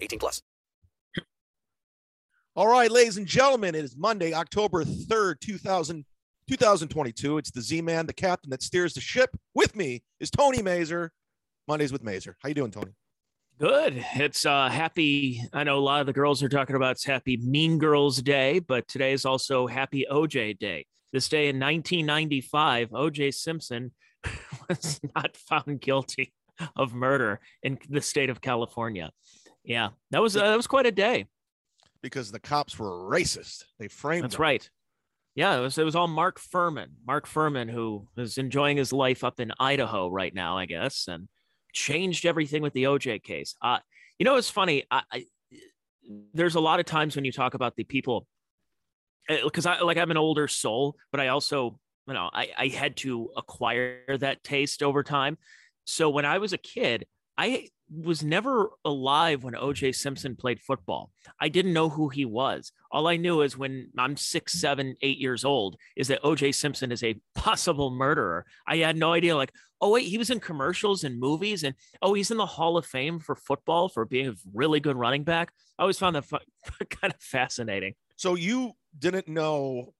18 plus. All right, ladies and gentlemen, it is Monday, October 3rd, 2000, 2022. It's the Z-Man, the captain that steers the ship. With me is Tony Mazur. Mondays with Mazur. How you doing, Tony? Good. It's uh happy. I know a lot of the girls are talking about it's happy Mean Girls Day, but today is also happy OJ Day. This day in 1995, OJ Simpson was not found guilty of murder in the state of California. Yeah, that was uh, that was quite a day. Because the cops were racist. They framed That's him. right. Yeah, it was it was all Mark Fuhrman. Mark Fuhrman, who is enjoying his life up in Idaho right now, I guess, and changed everything with the OJ case. Uh, you know, it's funny. I, I there's a lot of times when you talk about the people, because I like I'm an older soul, but I also you know I, I had to acquire that taste over time. So when I was a kid, I was never alive when OJ Simpson played football. I didn't know who he was. All I knew is when I'm six, seven, eight years old, is that OJ Simpson is a possible murderer. I had no idea, like, oh, wait, he was in commercials and movies, and oh, he's in the Hall of Fame for football for being a really good running back. I always found that kind of fascinating. So you didn't know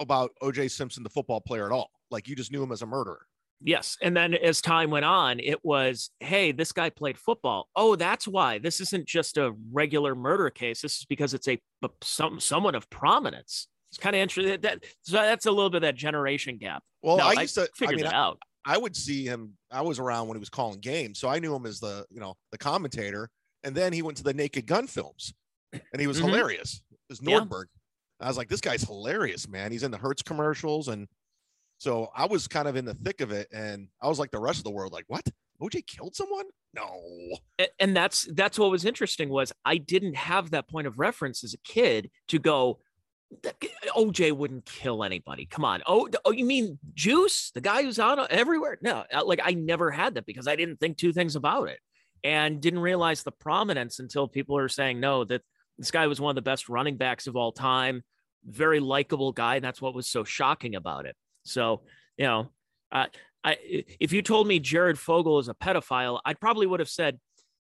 about OJ Simpson, the football player, at all. Like you just knew him as a murderer. Yes. And then as time went on, it was, hey, this guy played football. Oh, that's why this isn't just a regular murder case. This is because it's a, some someone of prominence. It's kind of interesting. That so that's a little bit of that generation gap. Well, No, I I used to I figured mean, that I, out. I would see him. I was around when he was calling games, so I knew him as the you know the commentator. And then he went to the Naked Gun films, and he was Mhm. hilarious. As Yeah. Nordberg, I was like, this guy's hilarious, man. He's in the Hertz commercials, and so I was kind of in the thick of it, and I was like the rest of the world, like, what? OJ killed someone? No. And that's that's what was interesting was I didn't have that point of reference as a kid to go. OJ wouldn't kill anybody. Come on. Oh, oh, you mean Juice, the guy who's on everywhere? No, uh, like I never had that because I didn't think two things about it, and didn't realize the prominence until people are saying no that this guy was one of the best running backs of all time, very likable guy, and that's what was so shocking about it. So you know, I if you told me Jared Fogle is a pedophile, I probably would have said,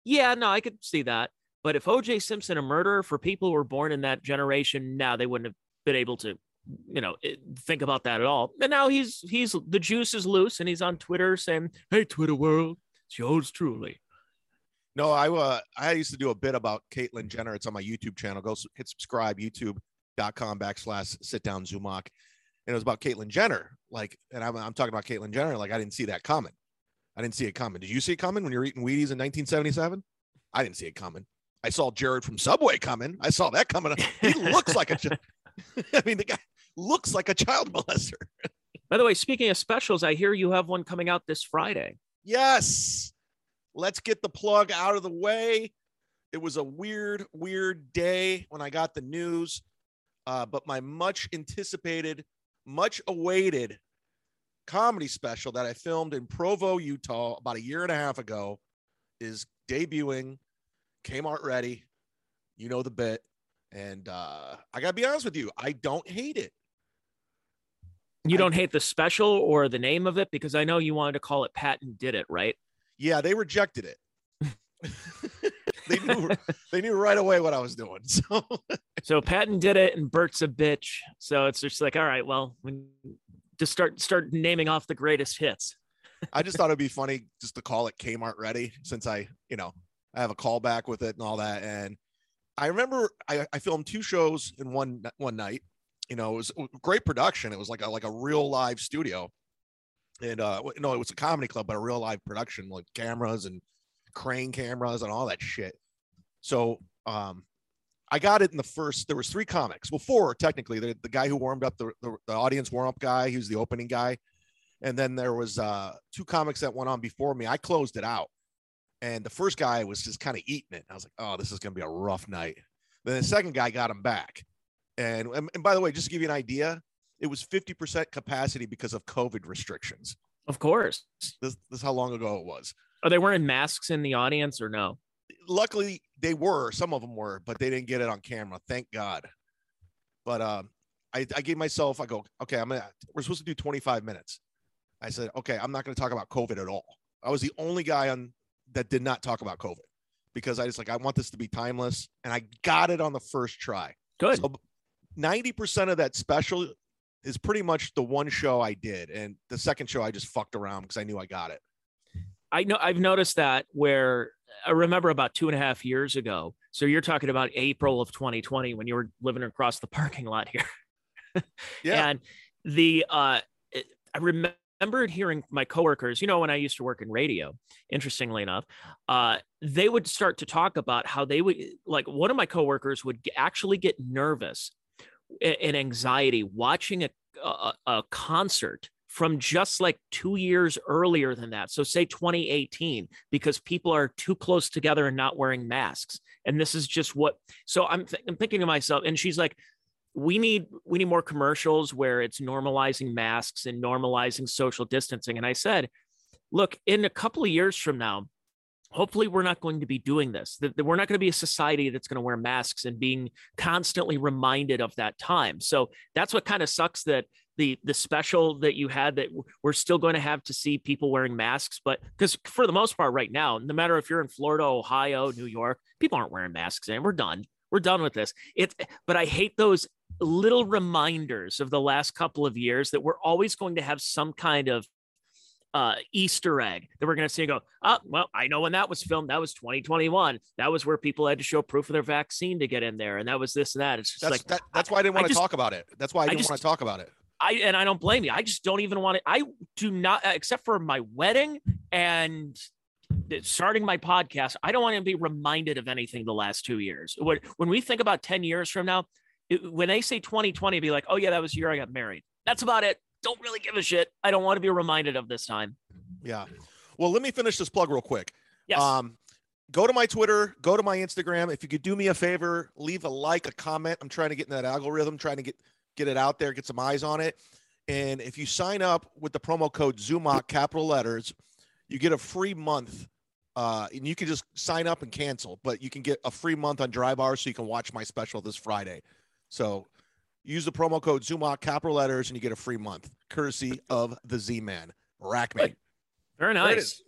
yeah, no, I could see that. But if OJ Simpson a murderer for people who were born in that generation, now they wouldn't have been able to, you know, think about that at all. And now he's he's the juice is loose and he's on Twitter saying, "Hey, Twitter world, it's yours truly." No, I uh, I used to do a bit about Caitlyn Jenner. It's on my YouTube channel. Go hit subscribe, youtube.com backslash sit down Zumock. And it was about Caitlyn Jenner. Like, and I'm, I'm talking about Caitlyn Jenner. Like, I didn't see that coming. I didn't see it coming. Did you see it coming when you were eating Wheaties in 1977? I didn't see it coming. I saw Jared from Subway coming. I saw that coming. He looks like a, I mean, the guy looks like a child molester. By the way, speaking of specials, I hear you have one coming out this Friday. Yes. Let's get the plug out of the way. It was a weird, weird day when I got the news. Uh, but my much anticipated, much awaited comedy special that I filmed in Provo, Utah about a year and a half ago is debuting. Kmart ready. You know the bit. And uh, I got to be honest with you, I don't hate it. You I- don't hate the special or the name of it because I know you wanted to call it Patton Did It, right? Yeah, they rejected it. They knew they knew right away what I was doing. So So Patton did it, and Bert's a bitch. So it's just like, all right, well, we just start start naming off the greatest hits. I just thought it'd be funny just to call it Kmart ready since I, you know, I have a callback with it and all that. And I remember I, I filmed two shows in one one night. You know, it was great production. It was like a like a real live studio, and uh, no, it was a comedy club, but a real live production, like cameras and crane cameras and all that shit. So, um, I got it in the first. There was three comics. Well, four technically. The, the guy who warmed up the, the the audience warm up guy. He was the opening guy, and then there was uh two comics that went on before me. I closed it out, and the first guy was just kind of eating it. I was like, oh, this is gonna be a rough night. Then the second guy got him back, and and, and by the way, just to give you an idea, it was fifty percent capacity because of COVID restrictions. Of course. This, this is how long ago it was. Are they wearing masks in the audience or no? luckily they were. Some of them were but they didn't get it on camera. Thank god. But um I, I gave myself i go okay i'm gonna we're supposed to do 25 minutes. I said okay i'm not going to talk about covid at all. I was the only guy on that did not talk about covid because i just like i want this to be timeless and i got it on the first try. Good. so 90% of that special is pretty much the one show i did and the second show i just fucked around because i knew i got it I know I've noticed that where I remember about two and a half years ago. So you're talking about April of 2020 when you were living across the parking lot here. yeah And the uh, I remembered hearing my coworkers. You know, when I used to work in radio, interestingly enough, uh, they would start to talk about how they would like one of my coworkers would actually get nervous and anxiety watching a, a, a concert from just like two years earlier than that. So, say 2018, because people are too close together and not wearing masks. And this is just what. So, I'm, th- I'm thinking to myself, and she's like, we need we need more commercials where it's normalizing masks and normalizing social distancing and i said look in a couple of years from now hopefully we're not going to be doing this that that we're not going to be a society that's going to wear masks and being constantly reminded of that time so that's what kind of sucks that the the special that you had that we're still going to have to see people wearing masks but because for the most part right now no matter if you're in florida ohio new york people aren't wearing masks and we're done we're done with this it's but i hate those little reminders of the last couple of years that we're always going to have some kind of uh, Easter egg that we're going to see and go, oh, well, I know when that was filmed. That was 2021. That was where people had to show proof of their vaccine to get in there. And that was this and that. It's just that's like, that, that's why i didn't I want to just- talk about it that's why i didn't just- want to talk about it I, and I don't blame you. I just don't even want to, I do not, except for my wedding and starting my podcast, I don't want to be reminded of anything the last two years. When, when we think about 10 years from now, it, when they say 2020, be like, oh, yeah, that was the year I got married. That's about it. Don't really give a shit. I don't want to be reminded of this time. Yeah. Well, let me finish this plug real quick. Yes. Um, go to my Twitter, go to my Instagram. If you could do me a favor, leave a like, a comment. I'm trying to get in that algorithm, trying to get get it out there, get some eyes on it. And if you sign up with the promo code ZUMOCK, capital letters, you get a free month. Uh, and you can just sign up and cancel, but you can get a free month on Dry Bar so you can watch my special this Friday. So use the promo code ZUMOCK, capital letters, and you get a free month, courtesy of the Z Man. Rack me. Very nice.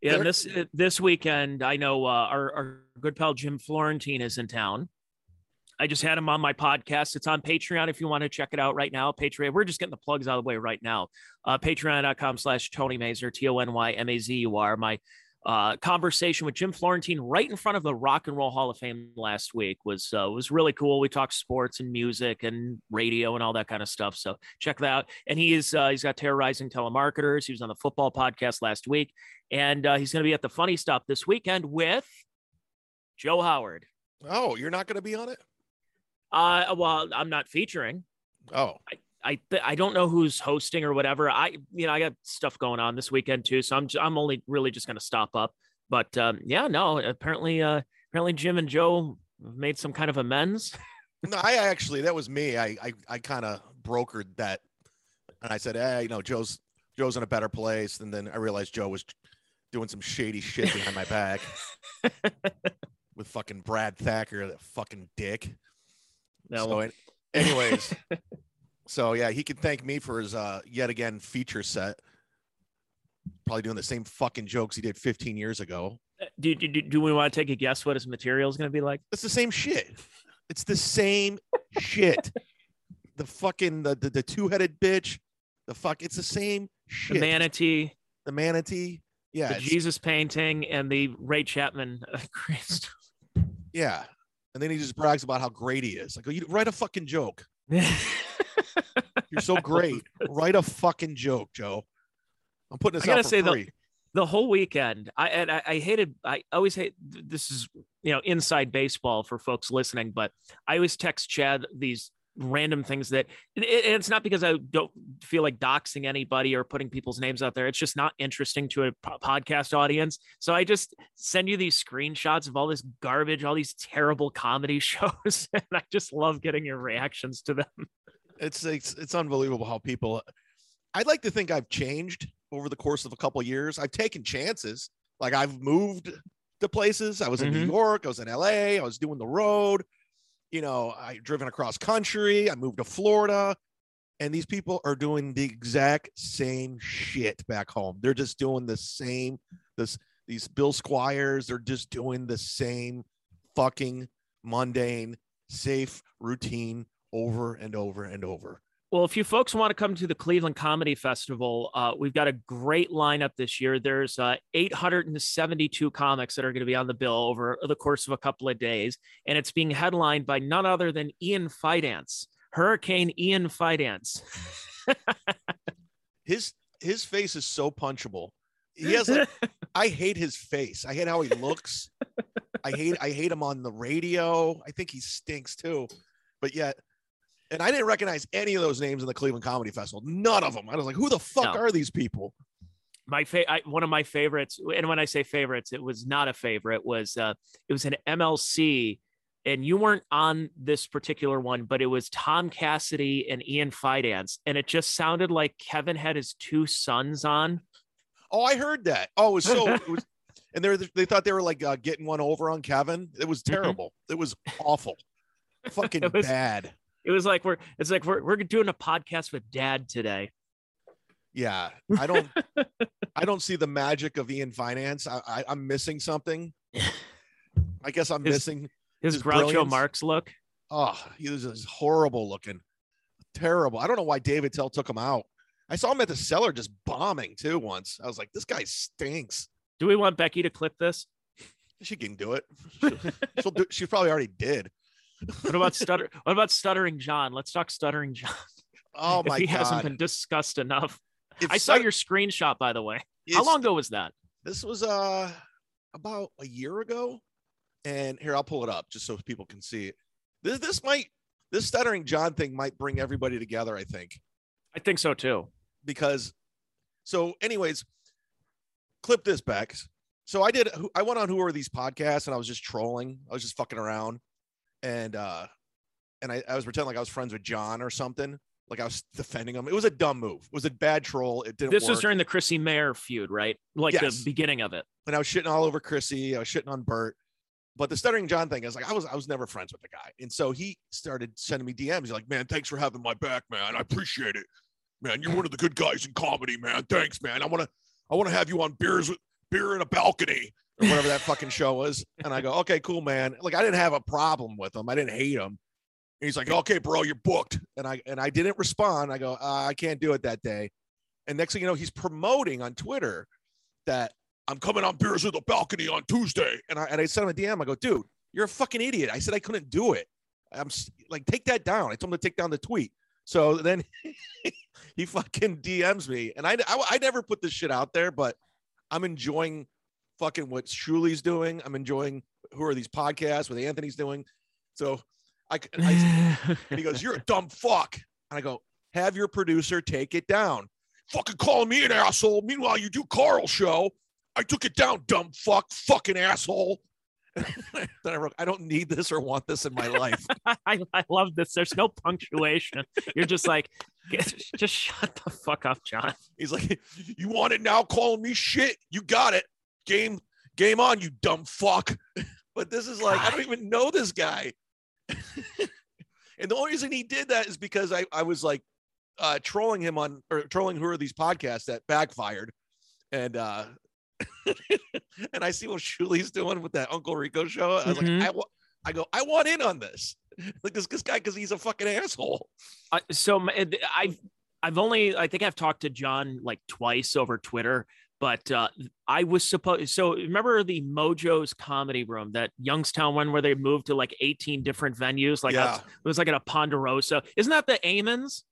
Yeah, and this this weekend, I know uh, our our good pal Jim Florentine is in town. I just had him on my podcast. It's on Patreon if you want to check it out right now. Patreon. We're just getting the plugs out of the way right now. Uh, Patreon.com slash Tony Mazur, T O N Y M A Z U R. My uh, conversation with Jim Florentine right in front of the Rock and Roll Hall of Fame last week was uh, was really cool. We talked sports and music and radio and all that kind of stuff. So check that out. And he is uh, he's got terrorizing telemarketers. He was on the football podcast last week, and uh, he's going to be at the Funny Stop this weekend with Joe Howard. Oh, you're not going to be on it? Uh, well, I'm not featuring. Oh, I th- I don't know who's hosting or whatever. I you know I got stuff going on this weekend too, so I'm j- I'm only really just going to stop up. But um, yeah, no. Apparently, uh, apparently Jim and Joe made some kind of amends. no, I actually, that was me. I, I, I kind of brokered that. And I said, hey, you know, Joe's, Joe's in a better place. And then I realized Joe was doing some shady shit behind my back with fucking Brad Thacker, that fucking dick. No, So, anyways, so yeah, he can thank me for his uh, yet again feature set. Probably doing the same fucking jokes he did 15 years ago. do, do, do, do we want to take a guess what his material is going to be like? It's the same shit. It's the same shit. The fucking the the, the two headed bitch. The fuck. It's the same shit. The manatee, The manatee. Yeah. the Jesus painting, and the Ray Chapman uh, Christ. Yeah. And then he just brags about how great he is. Like, you write a fucking joke. You're so great. write a fucking joke, Joe. I'm putting this I gotta out for say, free. the whole weekend i and I, I hated i always hate this is you know inside baseball for folks listening but i always text chad these random things that and it- and it's not because i don't feel like doxing anybody or putting people's names out there it's just not interesting to a podcast audience so i just send you these screenshots of all this garbage all these terrible comedy shows and i just love getting your reactions to them it's it's it's unbelievable how people I'd like to think I've changed over the course of a couple years. I've taken chances. Like I've moved to places. I was in New Mhm. York, I was in LA, I was doing the road. You know, I driven across country, I moved to Florida. And these people are doing the exact same shit back home. They're just doing the same this these Bill Squires, they're just doing the same fucking mundane, safe routine over and over and over. Well, if you folks want to come to the Cleveland Comedy Festival, uh, we've got a great lineup this year. There's uh, 872 comics that are going to be on the bill over the course of a couple of days, and it's being headlined by none other than Ian Fidance, Hurricane Ian Fidance. his his face is so punchable. He has like I hate his face. I hate how he looks. I hate I hate him on the radio. I think he stinks too. But yet and I didn't recognize any of those names in the Cleveland Comedy Festival. None of them. I was like, who the fuck No. are these people? my fa- I, one of my favorites and when i say favorites it was not a favorite was uh it was an mlc and you weren't on this particular one but it was tom cassidy and ian fidance and it just sounded like kevin had his two sons on Oh, I heard that. Oh, it was so it was and they were, they thought they were like uh, getting one over on Kevin. It was terrible. It was awful. Fucking It was- bad. It was like we're it's like we're, we're doing a podcast with dad today Yeah, I don't, I don't see the magic of Ian Fidance. I, I I'm missing something. I guess I'm His- missing. his His groucho brilliance. marx look Oh, he was just horrible looking, terrible. I don't know why Dave Attell took him out. I saw him at the cellar just bombing too once. I was like, this guy stinks. do we want becky to clip this She can do it. She'll, she'll do. She probably already did. What about stutter what about stuttering john? Let's talk stuttering john. Oh my if he hasn't been discussed enough. If i saw your screenshot by the way. How long ago was that? This was uh about a year ago, and here I'll pull it up just so people can see it. This this might this stuttering John thing might bring everybody together. I think. I think so too. Because so anyways, clip this back. So I did I went on who are these podcasts and I was just trolling. I was just fucking around, and uh and I, I was pretending like I was friends with John or something. Like I was defending him. It was a dumb move. It was a bad troll. It didn't This work. was during the Chrissie Mayr feud, right? Like Yes. the beginning of it. and I was shitting all over Chrissy. I was shitting on Bert. But the stuttering John thing is like I was I was never friends with the guy. And so he started sending me DMs. He's like, man, thanks for having my back, man. I appreciate it. Man, you're one of the good guys in comedy, man. Thanks, man. I want to I want to have you on beers with beer in a balcony or whatever that fucking show was. And I go, okay, cool, man. Like I didn't have a problem with him. I didn't hate him. And he's like, okay, bro, you're booked. And I and I didn't respond. I go, uh, I can't do it that day. And next thing you know, he's promoting on Twitter that I'm coming on beers with a balcony on Tuesday. And I and I sent him a DM. I go, dude, you're a fucking idiot. I said I couldn't do it. I'm like, take that down. I told him to take down the tweet. So then he fucking DMs me, and I, I I never put this shit out there, but I'm enjoying fucking what Shuli's doing. I'm enjoying who are these podcasts, what Anthony's doing. So I, I and he goes, "You're a dumb fuck." And I go, "Have your producer take it down." Fucking calling me an asshole. Meanwhile, you do Carl's show. I took it down, dumb fuck, fucking asshole. then I wrote, "I don't need this or want this in my life." I, I love this. There's no punctuation. You're just like, just shut the fuck up, John. He's like, "You want it now? Calling me shit? You got it. Game, game on, you dumb fuck." But this is like, I don't even know this guy. and the only reason he did that is because I, I was like uh, trolling him on or trolling who are these podcasts that backfired, and uh, and I see what Shuli's doing with that Uncle Rico show. I was Mhm. like, I, wa- I go, I want in on this. Like this, this guy, because he's a fucking asshole. Uh, so I've I've only I think I've talked to John like twice over Twitter, But uh, I was supposed. So remember the Mojo's Comedy Room, that Youngstown one where they moved to like 18 different venues. Like Yeah. it was like at a Ponderosa. Isn't that the Amons?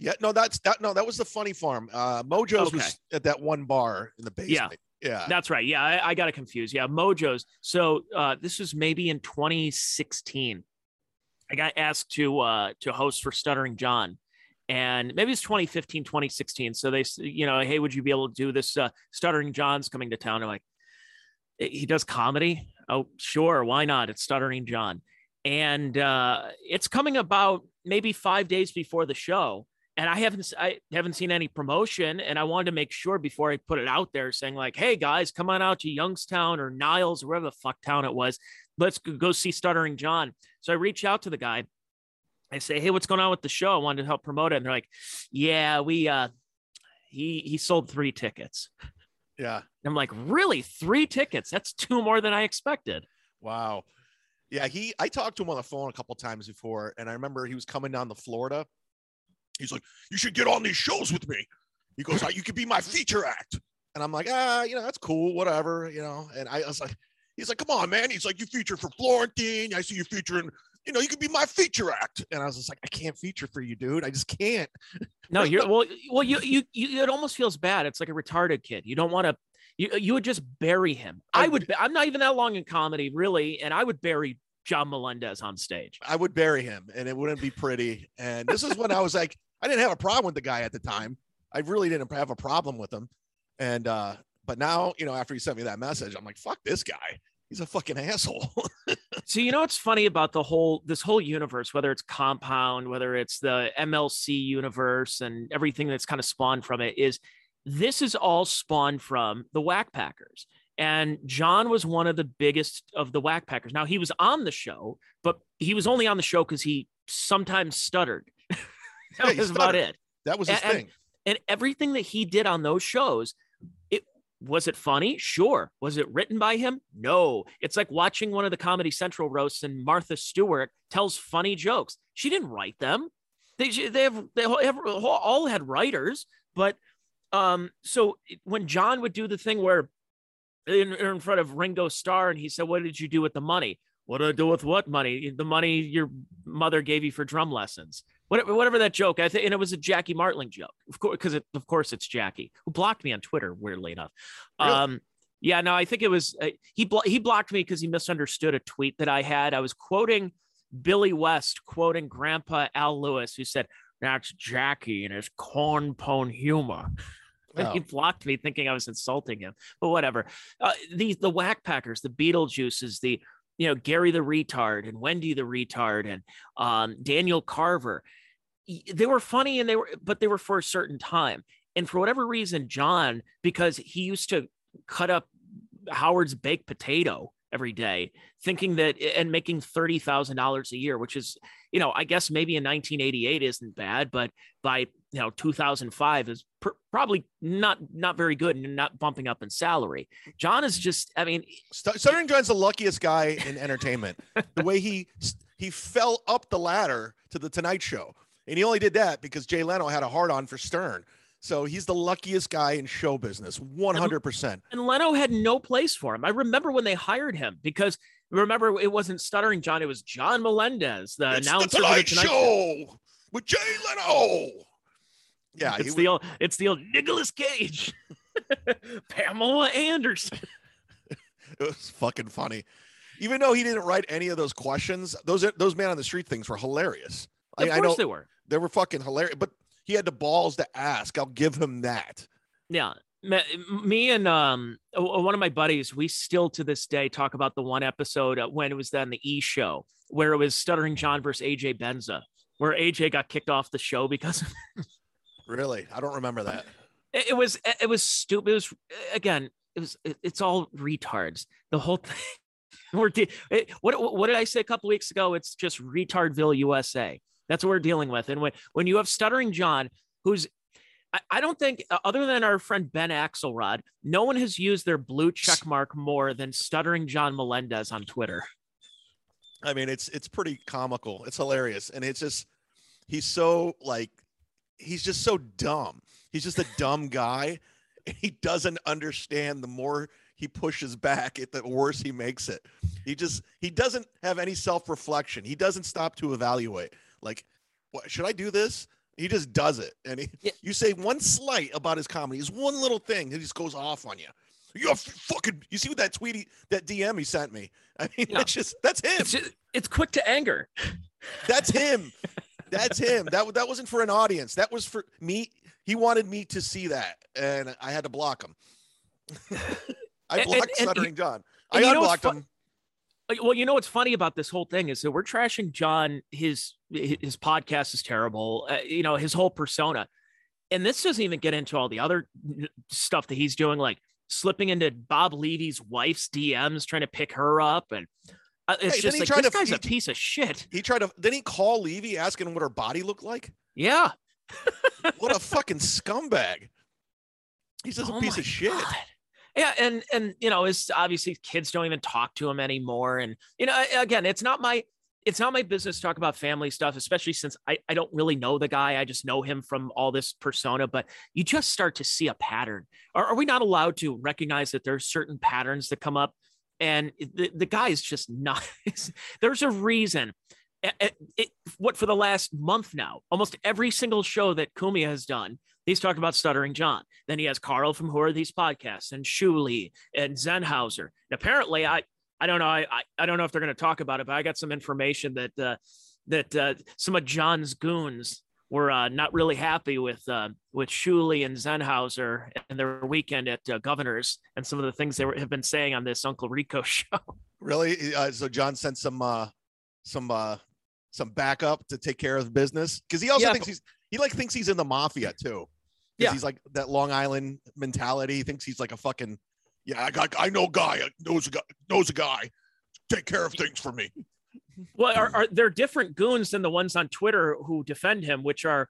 Yeah, no, that's that. No, that was the Funny Farm. Uh, Mojo's Okay. was at that one bar in the basement. Yeah, That's right. Yeah, I, I got it confused. Yeah, Mojo's. So uh, this was maybe in 2016. I got asked to uh, to host for Stuttering John, and maybe it's 2015, 2016. So they, you know, hey, would you be able to do this? Uh, Stuttering John's coming to town. I'm like, he does comedy. Oh, sure, why not? It's Stuttering John, and uh, it's coming about maybe five days before the show and I haven't I haven't seen any promotion, and I wanted to make sure before I put it out there, saying like, "Hey guys, come on out to Youngstown or Niles, or wherever the fuck town it was. Let's go see Stuttering John." So I reach out to the guy. I say, "Hey, what's going on with the show? I wanted to help promote it." And they're like, "Yeah, we uh, he he sold three tickets." yeah. And I'm like, "Really? Three tickets? That's two more than I expected." Wow. Yeah, he. I talked to him on the phone a couple times before, and I remember he was coming down to Florida. He's like, "You should get on these shows with me." He goes, "Ah, "You could be my feature act," and I'm like, "Ah, you know, that's cool, whatever, you know." And I was like, "He's like, come on, man." He's like, "You feature for Florentine. I see you featuring." You know, you could be my feature act, and I was just like, I can't feature for you, dude. I just can't. No, you're well. Well, you, you, you. It almost feels bad. It's like a retarded kid. You don't want to. You, you would just bury him. I I- would. I'm not even that long in comedy, really, and I would bury John Melendez on stage. I would bury him and it wouldn't be pretty. And this is when I was like, I didn't have a problem with the guy at the time. I really didn't have a problem with him. And, uh, but now, you know, after he sent me that message, I'm like, fuck this guy. He's a fucking asshole. So you know what's funny about the whole this whole universe, whether it's Compound, whether it's the MLC universe, and everything that's kind of spawned from it, is this is all spawned from the Whack Packers. And John was one of the biggest of the Whack Packers. Now he was on the show, but he was only on the show because he sometimes stuttered. that Yeah, was about it. that was his And- thing. And everything that he did on those shows, it was it funny? Sure. Was it written by him? No. It's like watching one of the Comedy Central roasts and Martha Stewart tells funny jokes. She didn't write them. They they have they have all had writers, but um so when John would do the thing where in, in front of Ringo Starr and he said, "What did you do with the money?" What did I do with what money? The money your mother gave you for drum lessons. Whatever, whatever that joke. I think, and it was a Jackie Martling joke, of course, because of course it's Jackie who blocked me on Twitter. Weirdly enough, Really? um, yeah, no, I think it was uh, he. Blo- he blocked me because he misunderstood a tweet that I had. I was quoting Billy West, quoting Grandpa Al Lewis, who said, "That's Jackie and his corn pone humor." Oh. He blocked me, thinking I was insulting him. But whatever. Uh, the the Whack Packers, the Beetlejuices, the you know Gary the retard and Wendy the retard and um, Daniel Carver. They were funny and they were, but they were for a certain time. And for whatever reason, John, because he used to cut up Howard's baked potato every day, thinking that and making thirty thousand dollars a year, which is, you know, I guess maybe in 1988 isn't bad, but by you know 2005 is pr- probably not not very good and not bumping up in salary. John is just, I mean, Stuttering John's the luckiest guy in entertainment. the way he he fell up the ladder to the Tonight Show, and he only did that because Jay Leno had a hard on for Stern. So he's the luckiest guy in show business, one hundred percent. and Leno had no place for him. I remember when they hired him because remember it wasn't Stuttering John, it was John Melendez, the It's announcer the Tonight Tonight Show with Jay Leno. Yeah, It's the old, it's the old Nicolas Cage, Pamela Anderson. it was fucking funny. Even though he didn't write any of those questions, those those man on the street things were hilarious. I, Of I course know they were. they were fucking hilarious, but he had the balls to ask. I'll give him that. Yeah. Me and um one of my buddies, we still to this day talk about the one episode uh, when it was then the E show where it was Stuttering John versus AJ Benza, where AJ got kicked off the show because Really, I don't remember that. it it was it was stupid. It was again, it was it- it's all retards. The whole thing. We're de- it, what what did I say a couple weeks ago? It's just retardville USA. That's what we're dealing with. And when when you have stuttering John, who's I, I don't think uh, other than our friend Ben Axelrod, no one has used their blue check mark more than stuttering John Melendez on Twitter. I mean, it's it's pretty comical. It's hilarious, and it's just he's so like he's just so dumb. He's just a dumb guy, he doesn't understand the more he pushes back it the worse he makes it he just he doesn't have any self-reflection he doesn't stop to evaluate like what should i do this he just does it and he, Yeah. you say one slight about his comedy is one little thing he just goes off on you You're fucking you see what that tweet he, that dm he sent me i mean Yeah. that's just that's him It's, just- it's quick to anger. that's him. That's him. That that wasn't for an audience. That was for me. He wanted me to see that, and I had to block him. I blocked and- and Stuttering John. I and know what's unblocked him. Like, Well, you know what's funny about this whole thing is that we're trashing John. His his podcast is terrible. Uh, you know his whole persona, and this doesn't even get into all the other stuff that he's doing, like slipping into Bob Levy's wife's DMs, trying to pick her up, and Uh, it's Hey, just he like this to guy's a piece of shit. He tried to. Then he call Levy asking what her body looked like. Yeah, What a fucking scumbag. He's just Oh a piece of shit. God. Yeah, and and you know, it's obviously kids don't even talk to him anymore. And you know, again, it's not my it's not my business to talk about family stuff, especially since I, I don't really know the guy. I just know him from all this persona, but you just start to see a pattern. Are, are we not allowed to recognize that there's certain patterns that come up? And the, the guy is just not, there's a reason. It, it- what for the last month now, almost every single show that Cumia has done, he's talked about Stuttering John. Then he has Carl from Who Are These Podcasts and Shuli and Zenhauser. And apparently, I I don't know I I, I don't know if they're going to talk about it, but I got some information that uh, that uh, some of John's goons were uh, not really happy with uh, with Shuli and Zenhauser and their weekend at uh, Governor's and some of the things they were, have been saying on this Uncle Rico show. Really? Uh, so John sent some uh some uh some backup to take care of business because he also Yeah, thinks he's he like thinks he's in the mafia too. Yeah. he's like that Long Island mentality. He thinks he's like a fucking yeah. I got I know guy knows a guy knows a guy. Take care of things for me. Well, are, are there different goons than the ones on Twitter who defend him, which are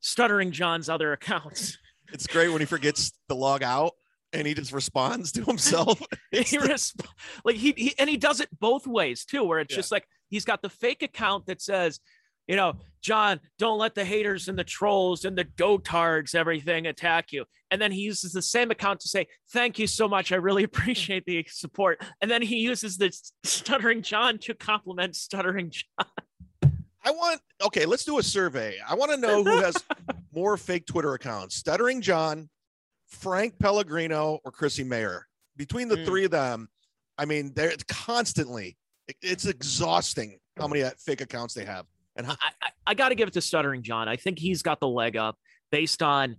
Stuttering John's other accounts? It's great when he forgets to log out and he just responds to himself. He resp- like he, he and he does it both ways too, where it's Yeah. just like he's got the fake account that says, you know, John, don't let the haters and the trolls and the dotards everything attack you. And then he uses the same account to say, "Thank you so much. I really appreciate the support." And then he uses the stuttering John to compliment stuttering John. I want okay. Let's do a survey. I want to know who has more fake Twitter accounts: Stuttering John, Frank Pellegrino, or Chrissie Mayr. Between the Mm. three of them, I mean, they're constantly. It's exhausting how many uh, fake accounts they have. And I, I, I got to give it to stuttering John. I think he's got the leg up based on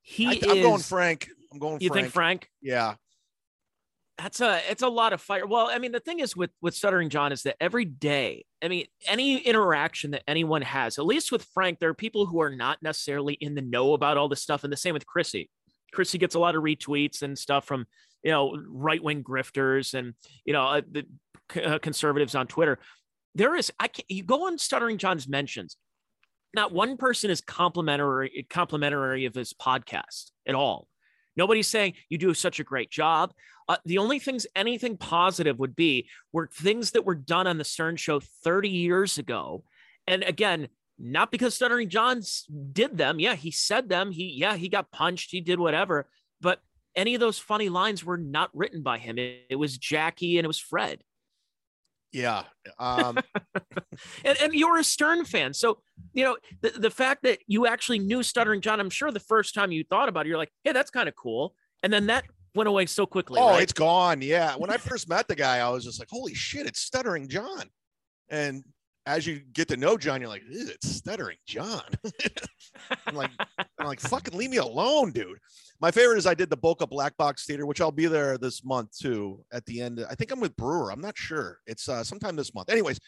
he I, is. am going Frank. I'm going. Frank you Frank. think Frank? Yeah. that's a it's a lot of fire well i mean the thing is with with stuttering john is that every day i mean any interaction that anyone has at least with frank there are people who are not necessarily in the know about all this stuff and the same with chrissy chrissy gets a lot of retweets and stuff from you know right-wing grifters and you know uh, the uh, conservatives on twitter there is i can you go on stuttering john's mentions not one person is complimentary complimentary of his podcast at all nobody's saying you do such a great job uh, the only things anything positive would be were things that were done on the Stern Show 30 years ago. And again, not because Stuttering John s- did them. Yeah, he said them. He yeah, he got punched. He did whatever. But any of those funny lines were not written by him. It, it was Jackie and it was Fred. Yeah. Um, And, and you're a Stern fan. So, you know, the, the fact that you actually knew Stuttering John, I'm sure the first time you thought about it, you're like, hey, that's kind of cool. And then that went away so quickly. oh, right? it's gone. Yeah. When I first met the guy, I was just like, holy shit, it's Stuttering John. And as you get to know John, you're like, "Ew, it's Stuttering John. I'm like, I'm like, fucking leave me alone, dude. My favorite is I did the Boca Black Box Theater, which I'll be there this month too. At the end, I think I'm with Brewer. I'm not sure. It's uh, sometime this month. Anyways,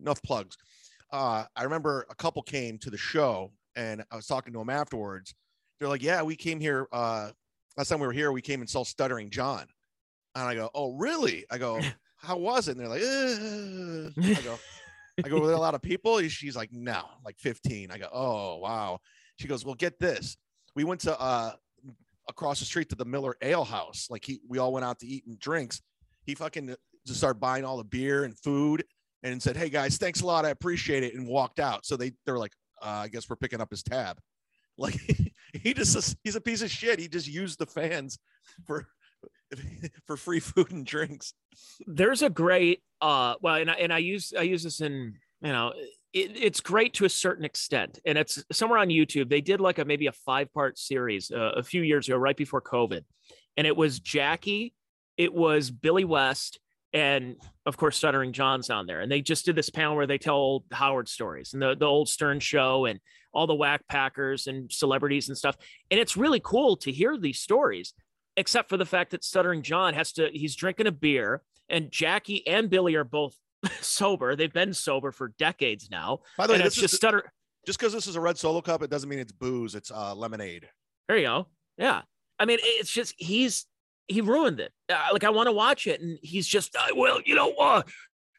enough plugs. Uh, I remember a couple came to the show, and I was talking to them afterwards. They're like, "Yeah, we came here uh, last time we were here. We came and saw Stuttering John." And I go, "Oh, really?" I go, "How was it?" And they're like, "Uh." I go, I go, were there a lot of people? She's like, no, like 15. I go, oh, wow. She goes, well, get this. We went to uh across the street to the Miller Ale House. Like he, we all went out to eat and drinks. He fucking just started buying all the beer and food and said, hey guys, thanks a lot. I appreciate it. And walked out. So they, they're like, uh, I guess we're picking up his tab. Like he just he's a piece of shit. He just used the fans for for free food and drinks. there's a great uh well and I, and I use I use this in you know it, it's great to a certain extent. And it's somewhere on YouTube. They did like a maybe a five part series uh, a few years ago right before COVID. And it was Jackie it was Billy West and of course Stuttering John's on there. And they just did this panel where they tell old Howard stories and the the old Stern show and all the whack packers and celebrities and stuff. And it's really cool to hear these stories except for the fact that Stuttering John has to, he's drinking a beer, and Jackie and Billy are both sober. They've been sober for decades now. By the way, it's just the- stutter. just because this is a red solo cup, it doesn't mean it's booze. It's uh, lemonade. There you go. Yeah. I mean, it's just, he's, he ruined it. Uh, like, I want to watch it, and he's just, uh, well, you know, uh,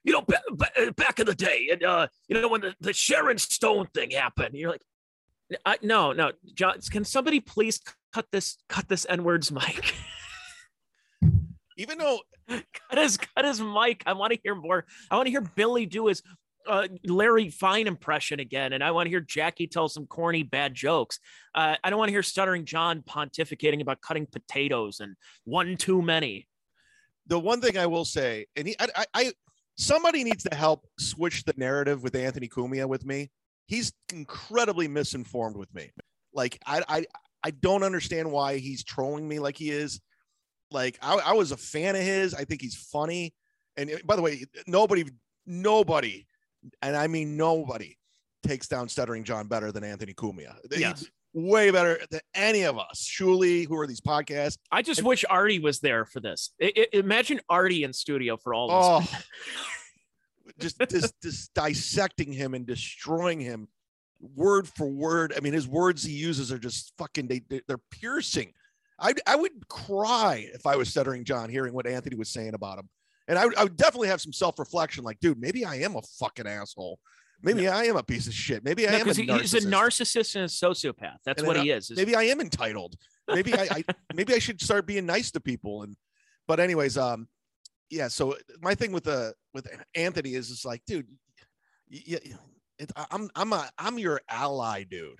you know, ba- back in the day, and uh, you know, when the, the Sharon Stone thing happened, you're like, I, no, no, John, can somebody please cut this, cut this N words, Mike? Even though cut his cut his mic. I want to hear more. I want to hear Billy do his uh, Larry Fine impression again, and I want to hear Jackie tell some corny bad jokes. Uh, I don't want to hear stuttering John pontificating about cutting potatoes and one too many. the one thing I will say, and he, I, I, I, somebody needs to help switch the narrative with Anthony Cumia with me. He's incredibly misinformed with me. Like I, I, I don't understand why he's trolling me like he is. Like I, I was a fan of his. I think he's funny. And uh, by the way, nobody, nobody, and I mean nobody, takes down Stuttering John better than Anthony Cumia. He's way better than any of us. Shuli, who are these podcasts? I just wish Artie was there for this. Imagine Artie in studio for all this. Oh, just, just just dissecting him and destroying him word for word. I mean, his words he uses are just fucking they they- they're piercing. I I would cry if I was stuttering John hearing what Anthony was saying about him, and I would, I would definitely have some self reflection. Like, dude, maybe I am a fucking asshole. Maybe I am a piece of shit. Maybe I No, am a 'cause he- he's a narcissist. and a sociopath. That's And what he is. is- maybe I am entitled. Maybe I, I maybe I should start being nice to people. And but anyways, um, yeah. So my thing with the with Anthony is just like, dude, yeah, it, I'm I'm a I'm your ally, dude.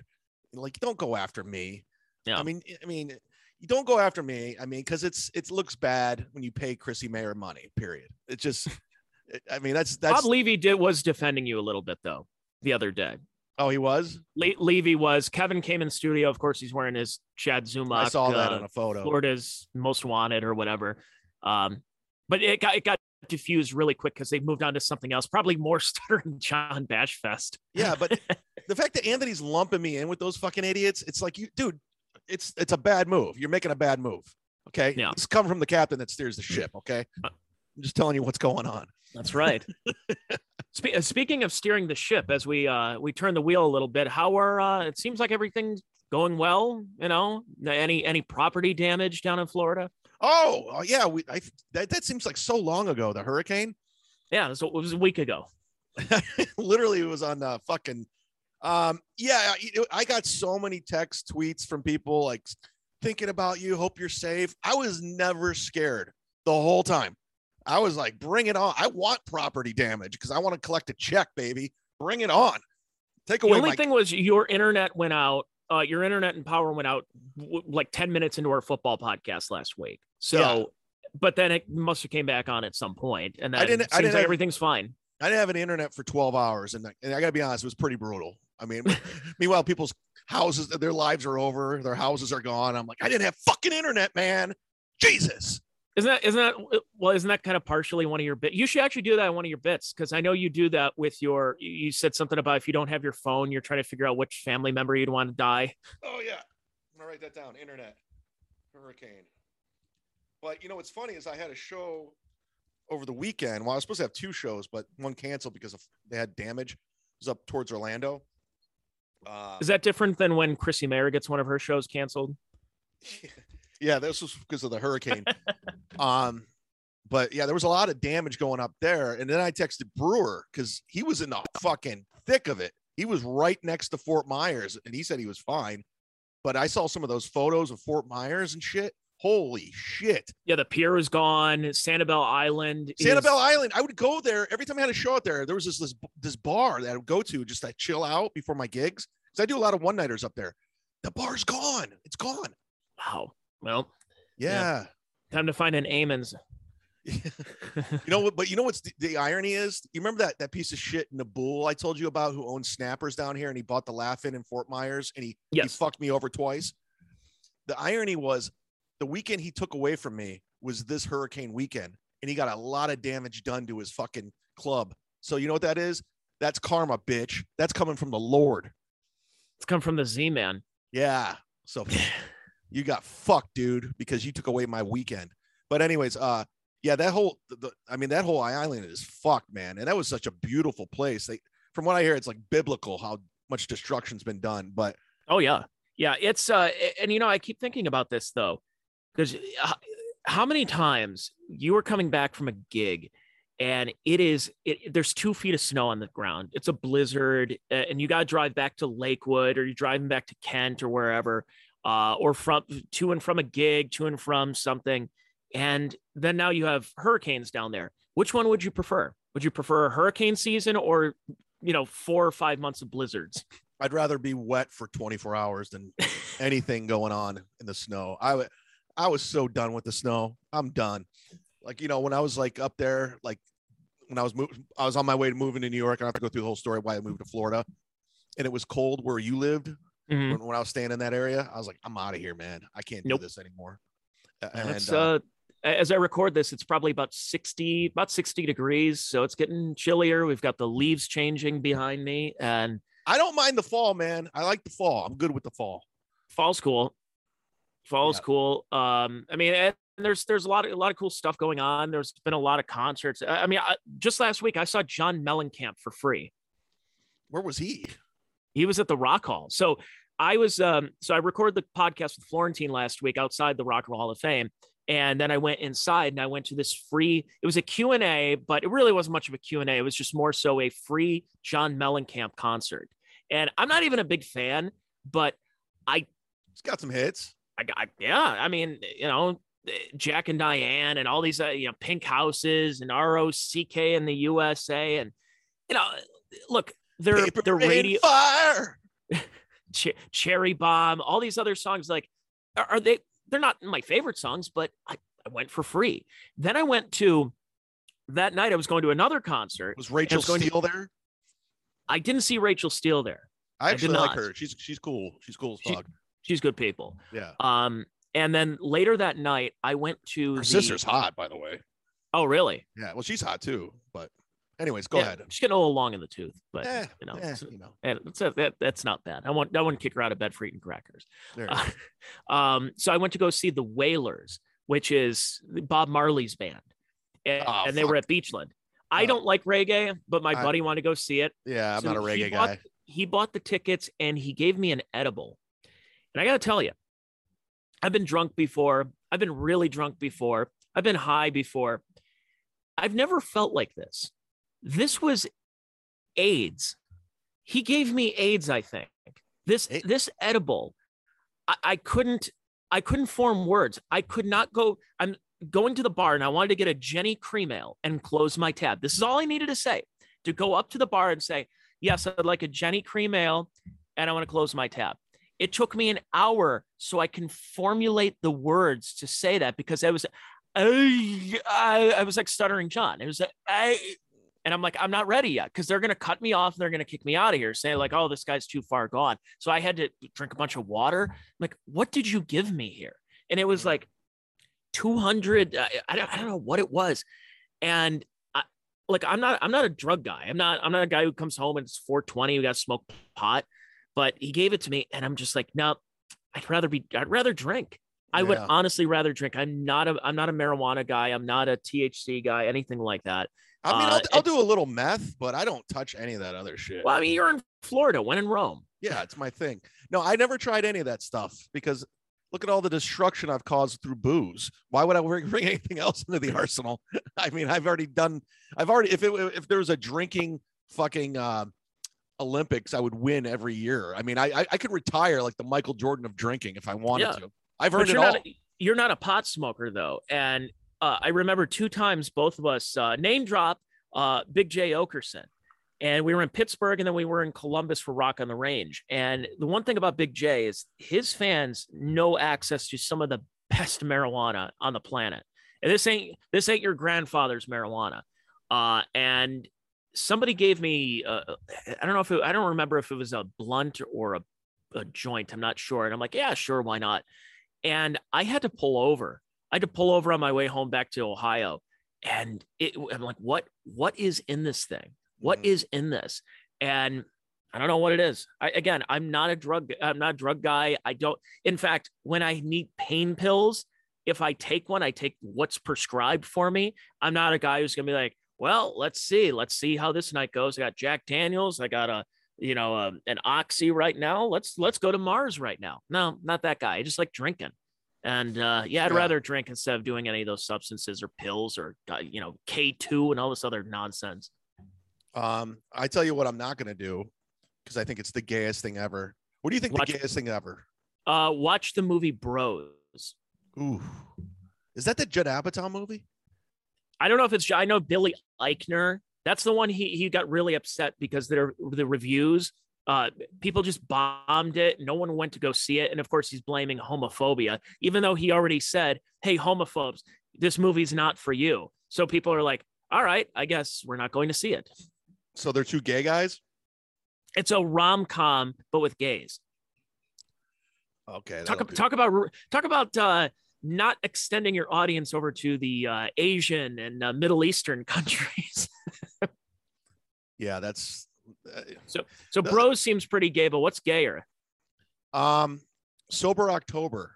Like, don't go after me. Yeah. I mean, I mean, you don't go after me. I mean, because it's it looks bad when you pay Chrissie Mayr money. Period. It just. I mean, that's that's. Bob Levy did was defending you a little bit though the other day. oh, he was. Le- Levy was. Kevin came in studio. Of course, he's wearing his Chad Zuma. I saw that uh, on a photo. Florida's most wanted or whatever. Um, but it got it got diffused really quick because they moved on to something else, probably more stuttering John Bashfest. Yeah, but the fact that Anthony's lumping me in with those fucking idiots, it's like you, dude, it's it's a bad move. You're making a bad move. Okay. Yeah. It's coming from the captain that steers the ship. Okay. I'm just telling you what's going on. That's right. Spe- uh, speaking of steering the ship, as we uh, we turn the wheel a little bit, how are uh, it seems like everything's going well. You know, any any property damage down in Florida? Oh, uh, yeah. We I that, that seems like so long ago. The hurricane. Yeah, so it was a week ago. Literally, it was on uh, fucking. Um. Yeah. I, I got so many text tweets from people like thinking about you. Hope you're safe. I was never scared the whole time. I was like, bring it on. I want property damage because I want to collect a check, baby. Bring it on. Take away. The only my. thing was your internet went out. Uh, your internet and power went out w- like ten minutes into our football podcast last week. So, Yeah. but then it must have came back on at some point, and then I didn't- It I didn't like have- everything's fine. I didn't have an internet for 12 hours, and, and I got to be honest, it was pretty brutal. I mean, meanwhile, people's houses, their lives are over, their houses are gone. I'm like, I didn't have fucking internet, man. Jesus. Isn't that isn't that well? Isn't that kind of partially one of your bits? You should actually do that on one of your bits because I know you do that with your. you- You said something about if you don't have your phone, you're trying to figure out which family member you'd want to die. Oh yeah, I'm gonna write that down. Internet, hurricane. But you know what's funny is I had a show over the weekend. Well, I was supposed to have two shows, but one canceled because of they had damage. It was up towards Orlando. Uh, Is that different than when Chrissie Mayr gets one of her shows canceled? yeah, this was because of the hurricane. um, but yeah, there was a lot of damage going up there. And then I texted Brewer because he was in the fucking thick of it. He was right next to Fort Myers, and he said he was fine. But I saw some of those photos of Fort Myers and shit. Holy shit. Yeah, the pier is gone. Sanibel Island. is- Sanibel Island. I would go there every time I had a show out there. There was this this, this bar that I would go to just to chill out before my gigs. Because I do a lot of one nighters up there. The bar's gone. It's gone. Wow. Well, Yeah. time to find an Amons. you know what? But you know what's the, the irony is? You remember that that piece of shit Nabul I told you about who owns Snappers down here and he bought the Laughing in Fort Myers and he, he fucked me over twice. The irony was the weekend he took away from me was this hurricane weekend and he got a lot of damage done to his fucking club. So you know what that is? That's karma, bitch. That's coming from the Lord. It's come from the Z Man. Yeah. So you got fucked, dude, because you took away my weekend. But anyways, uh, yeah, that whole, the, the- I mean, that whole island is fucked, man. And that was such a beautiful place. They, from what I hear, it's like biblical how much destruction's been done. But Oh yeah, yeah. It's uh, and you know, I keep thinking about this though, because how many times you were coming back from a gig, and it is it, there's two feet of snow on the ground. It's a blizzard, uh, and you got to drive back to Lakewood, or you're driving back to Kent or wherever, uh, or from to and from a gig, to and from something, and then now you have hurricanes down there. Which one would you prefer? Would you prefer a hurricane season or you know four or five months of blizzards? I'd rather be wet for 24 hours than anything going on in the snow. I wa- I was so done with the snow. I'm done. Like, you know, when I was like up there, like when I was moving, I was on my way to moving to New York. I have to go through the whole story why I moved to Florida. And it was cold where you lived Mhm. when, when I was staying in that area. I was like, I'm out of here, man. I can't Nope. do this anymore. And uh, uh, as I record this, it's probably about 60, about 60 degrees. So it's getting chillier. We've got the leaves changing behind me and I don't mind the fall, man. I like the fall. I'm good with the fall. fall's cool. Fall's Yeah. cool. Um, I mean, and there's there's a lot of a lot of cool stuff going on. There's been a lot of concerts. I I mean, I, just last week I saw John Mellencamp for free. Where was he? He was at the Rock Hall. So I was um so I recorded the podcast with Florentine last week outside the Rock and Roll Hall of Fame. And then I went inside and I went to this free, it was a Q&A, but it really wasn't much of a Q&A. It was just more so a free John Mellencamp concert. And I'm not even a big fan, but I. He's got some hits. I got, yeah, I mean, you know, Jack and Diane and all these, uh, you know, Pink Houses and ROCK in the USA. And, you know, look, they're, Paper they're radio, fire. Ch- Cherry Bomb, all these other songs, like, are, are they? They're not my favorite songs, but I, I went for free. Then I went to that night. I was going to another concert. Was Rachel going to- Steele there? I didn't see Rachel Steele there. I actually like not. her. She's she's cool. She's cool as She- fuck. She's good people. Yeah. Um, and then later that night, I went to Her the, sister's hot, by the way. Oh, really? Yeah. Well, she's hot too. But anyways, go Yeah, ahead. She's getting a little long in the tooth, but Eh, you know, eh, you know. and that, that's not bad. I want I wouldn't kick her out of bed for eating crackers. There. Uh, um, so I went to go see the Wailers, which is Bob Marley's band, and, Oh, and they were at Beachland. I Oh. don't like reggae, but my I- buddy wanted to go see it. yeah, I'm So not a he reggae bought- guy. He bought the tickets and he gave me an edible. And I got to tell you, I've been drunk before. I've been really drunk before. I've been high before. I've never felt like this. This was AIDS. He gave me AIDS, I think. This A- this edible, I, I couldn't I couldn't form words. I could not go. I'm going to the bar and I wanted to get a Genny cream ale and close my tab. This is all I needed to say. To go up to the bar and say, Yes, I'd like a Genny cream ale and I want to close my tab. It took me an hour so I can formulate the words to say that because I was, I, I, I was like stuttering John. It was, like, I, and I'm like, I'm not ready yet because they're going to cut me off. And they're going to kick me out of here, saying like, oh, this guy's too far gone. So I had to drink a bunch of water. I'm like, what did you give me here? And it was mm-hmm. like 200. Uh, I, I, don't, I don't know what it was. And I, like, I'm not, I'm not a drug guy. I'm not, I'm not a guy who comes home and it's 420. We got to smoke pot, but he gave it to me. And I'm just like, no, I'd rather be, I'd rather drink. I would honestly rather drink. I'm not a, I'm not a marijuana guy. I'm not a THC guy, anything like that. I mean, uh, I'll, I'll do a little meth, but I don't touch any of that other shit. Well, I mean, you're in Florida, when in Rome. Yeah, it's my thing. No, I never tried any of that stuff because look at all the destruction I've caused through booze. Why would I bring, bring anything else into the arsenal? I mean, I've already done. I've already. If it if there was a drinking fucking uh, Olympics, I would win every year. I mean, I I, I could retire like the Michael Jordan of drinking if I wanted Yeah. to. I've earned it you're all. not, a, you're not a pot smoker though, and uh, I remember two times both of us uh, name drop uh, Big Jay Oakerson, And we were in Pittsburgh and then we were in Columbus for Rock on the Range. And the one thing about Big J is his fans know access to some of the best marijuana on the planet. And this ain't this ain't your grandfather's marijuana. Uh, and somebody gave me uh, I don't know if it, I don't remember if it was a blunt or a, a joint. I'm not sure. And I'm like, yeah, sure, why not? And I had to pull over. I had to pull over on my way home back to Ohio. And it, I'm like, what what is in this thing? What Mhm. is in this? And I don't know what it is. I, again, I'm not a drug. I'm not a drug guy. I don't. In fact, when I need pain pills, if I take one, I take what's prescribed for me. I'm not a guy who's gonna be like, well, let's see, let's see how this night goes. I got Jack Daniels. I got a, you know, um, an Oxy right now. Let's let's go to Mars right now. No, not that guy. I just like drinking. And uh, yeah, I'd Yeah. rather drink instead of doing any of those substances or pills or uh, you know K2 and all this other nonsense. Um, I tell you what, I'm not gonna do because I think it's the gayest thing ever. What do you think Watch- the gayest thing ever? Uh, watch the movie Bros. Ooh, is that the Judd Apatow movie? I don't know if it's I know Billy Eichner. That's the one he he got really upset because there the reviews uh people just bombed it. No one went to go see it and of course he's blaming homophobia even though he already said, "Hey homophobes, this movie's not for you." So people are like, "All right, I guess we're not going to see it." So they're two gay guys. It's a rom-com but with gays. Okay, Talk talk about talk about uh not extending your audience over to the uh, Asian and uh, Middle Eastern countries. Yeah, that's. So Does- Bros seems pretty gay, but what's gayer? Um, sober October.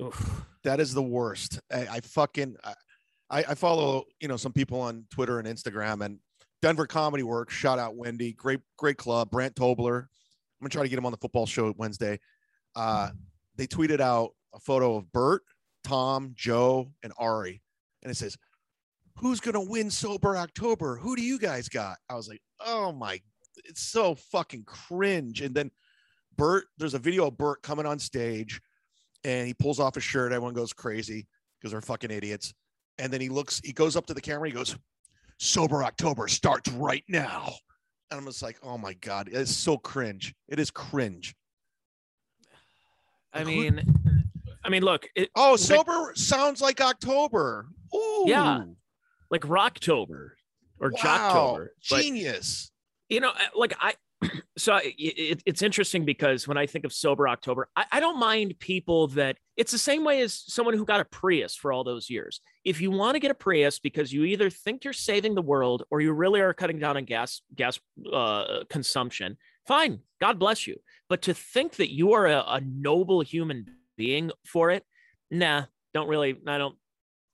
Oof. That is the worst. I, I fucking I, I follow you know some people on Twitter and Instagram and Denver Comedy Works. Shout out Wendy, great great club. Brant Tobler. I'm gonna try to get him on the football show Wednesday. Uh, they tweeted out a photo of Bert, Tom, Joe, and Ari, and it says, "Who's gonna win sober October? Who do you guys got?" I was like, "Oh my, it's so fucking cringe." And then Bert, there's a video of Bert coming on stage and he pulls off his shirt. Everyone goes crazy because they're fucking idiots. And then he looks, he goes up to the camera. He goes, "Sober October starts right now." And I'm just like, "Oh my god, it's so cringe. It is cringe." I Like, who- mean, I mean, look, it, Oh, Like- sober sounds like October. Ooh, Yeah. like Rocktober or wow. Jocktober, genius. You know, uh, like I, so it, it's interesting because when I think of sober October, I, I don't mind people that it's the same way as someone who got a Prius for all those years. If you want to get a Prius because you either think you're saving the world or you really are cutting down on gas gas uh, consumption, fine, God bless you. But to think that you are a, a noble human being for it, nah, don't really. I don't.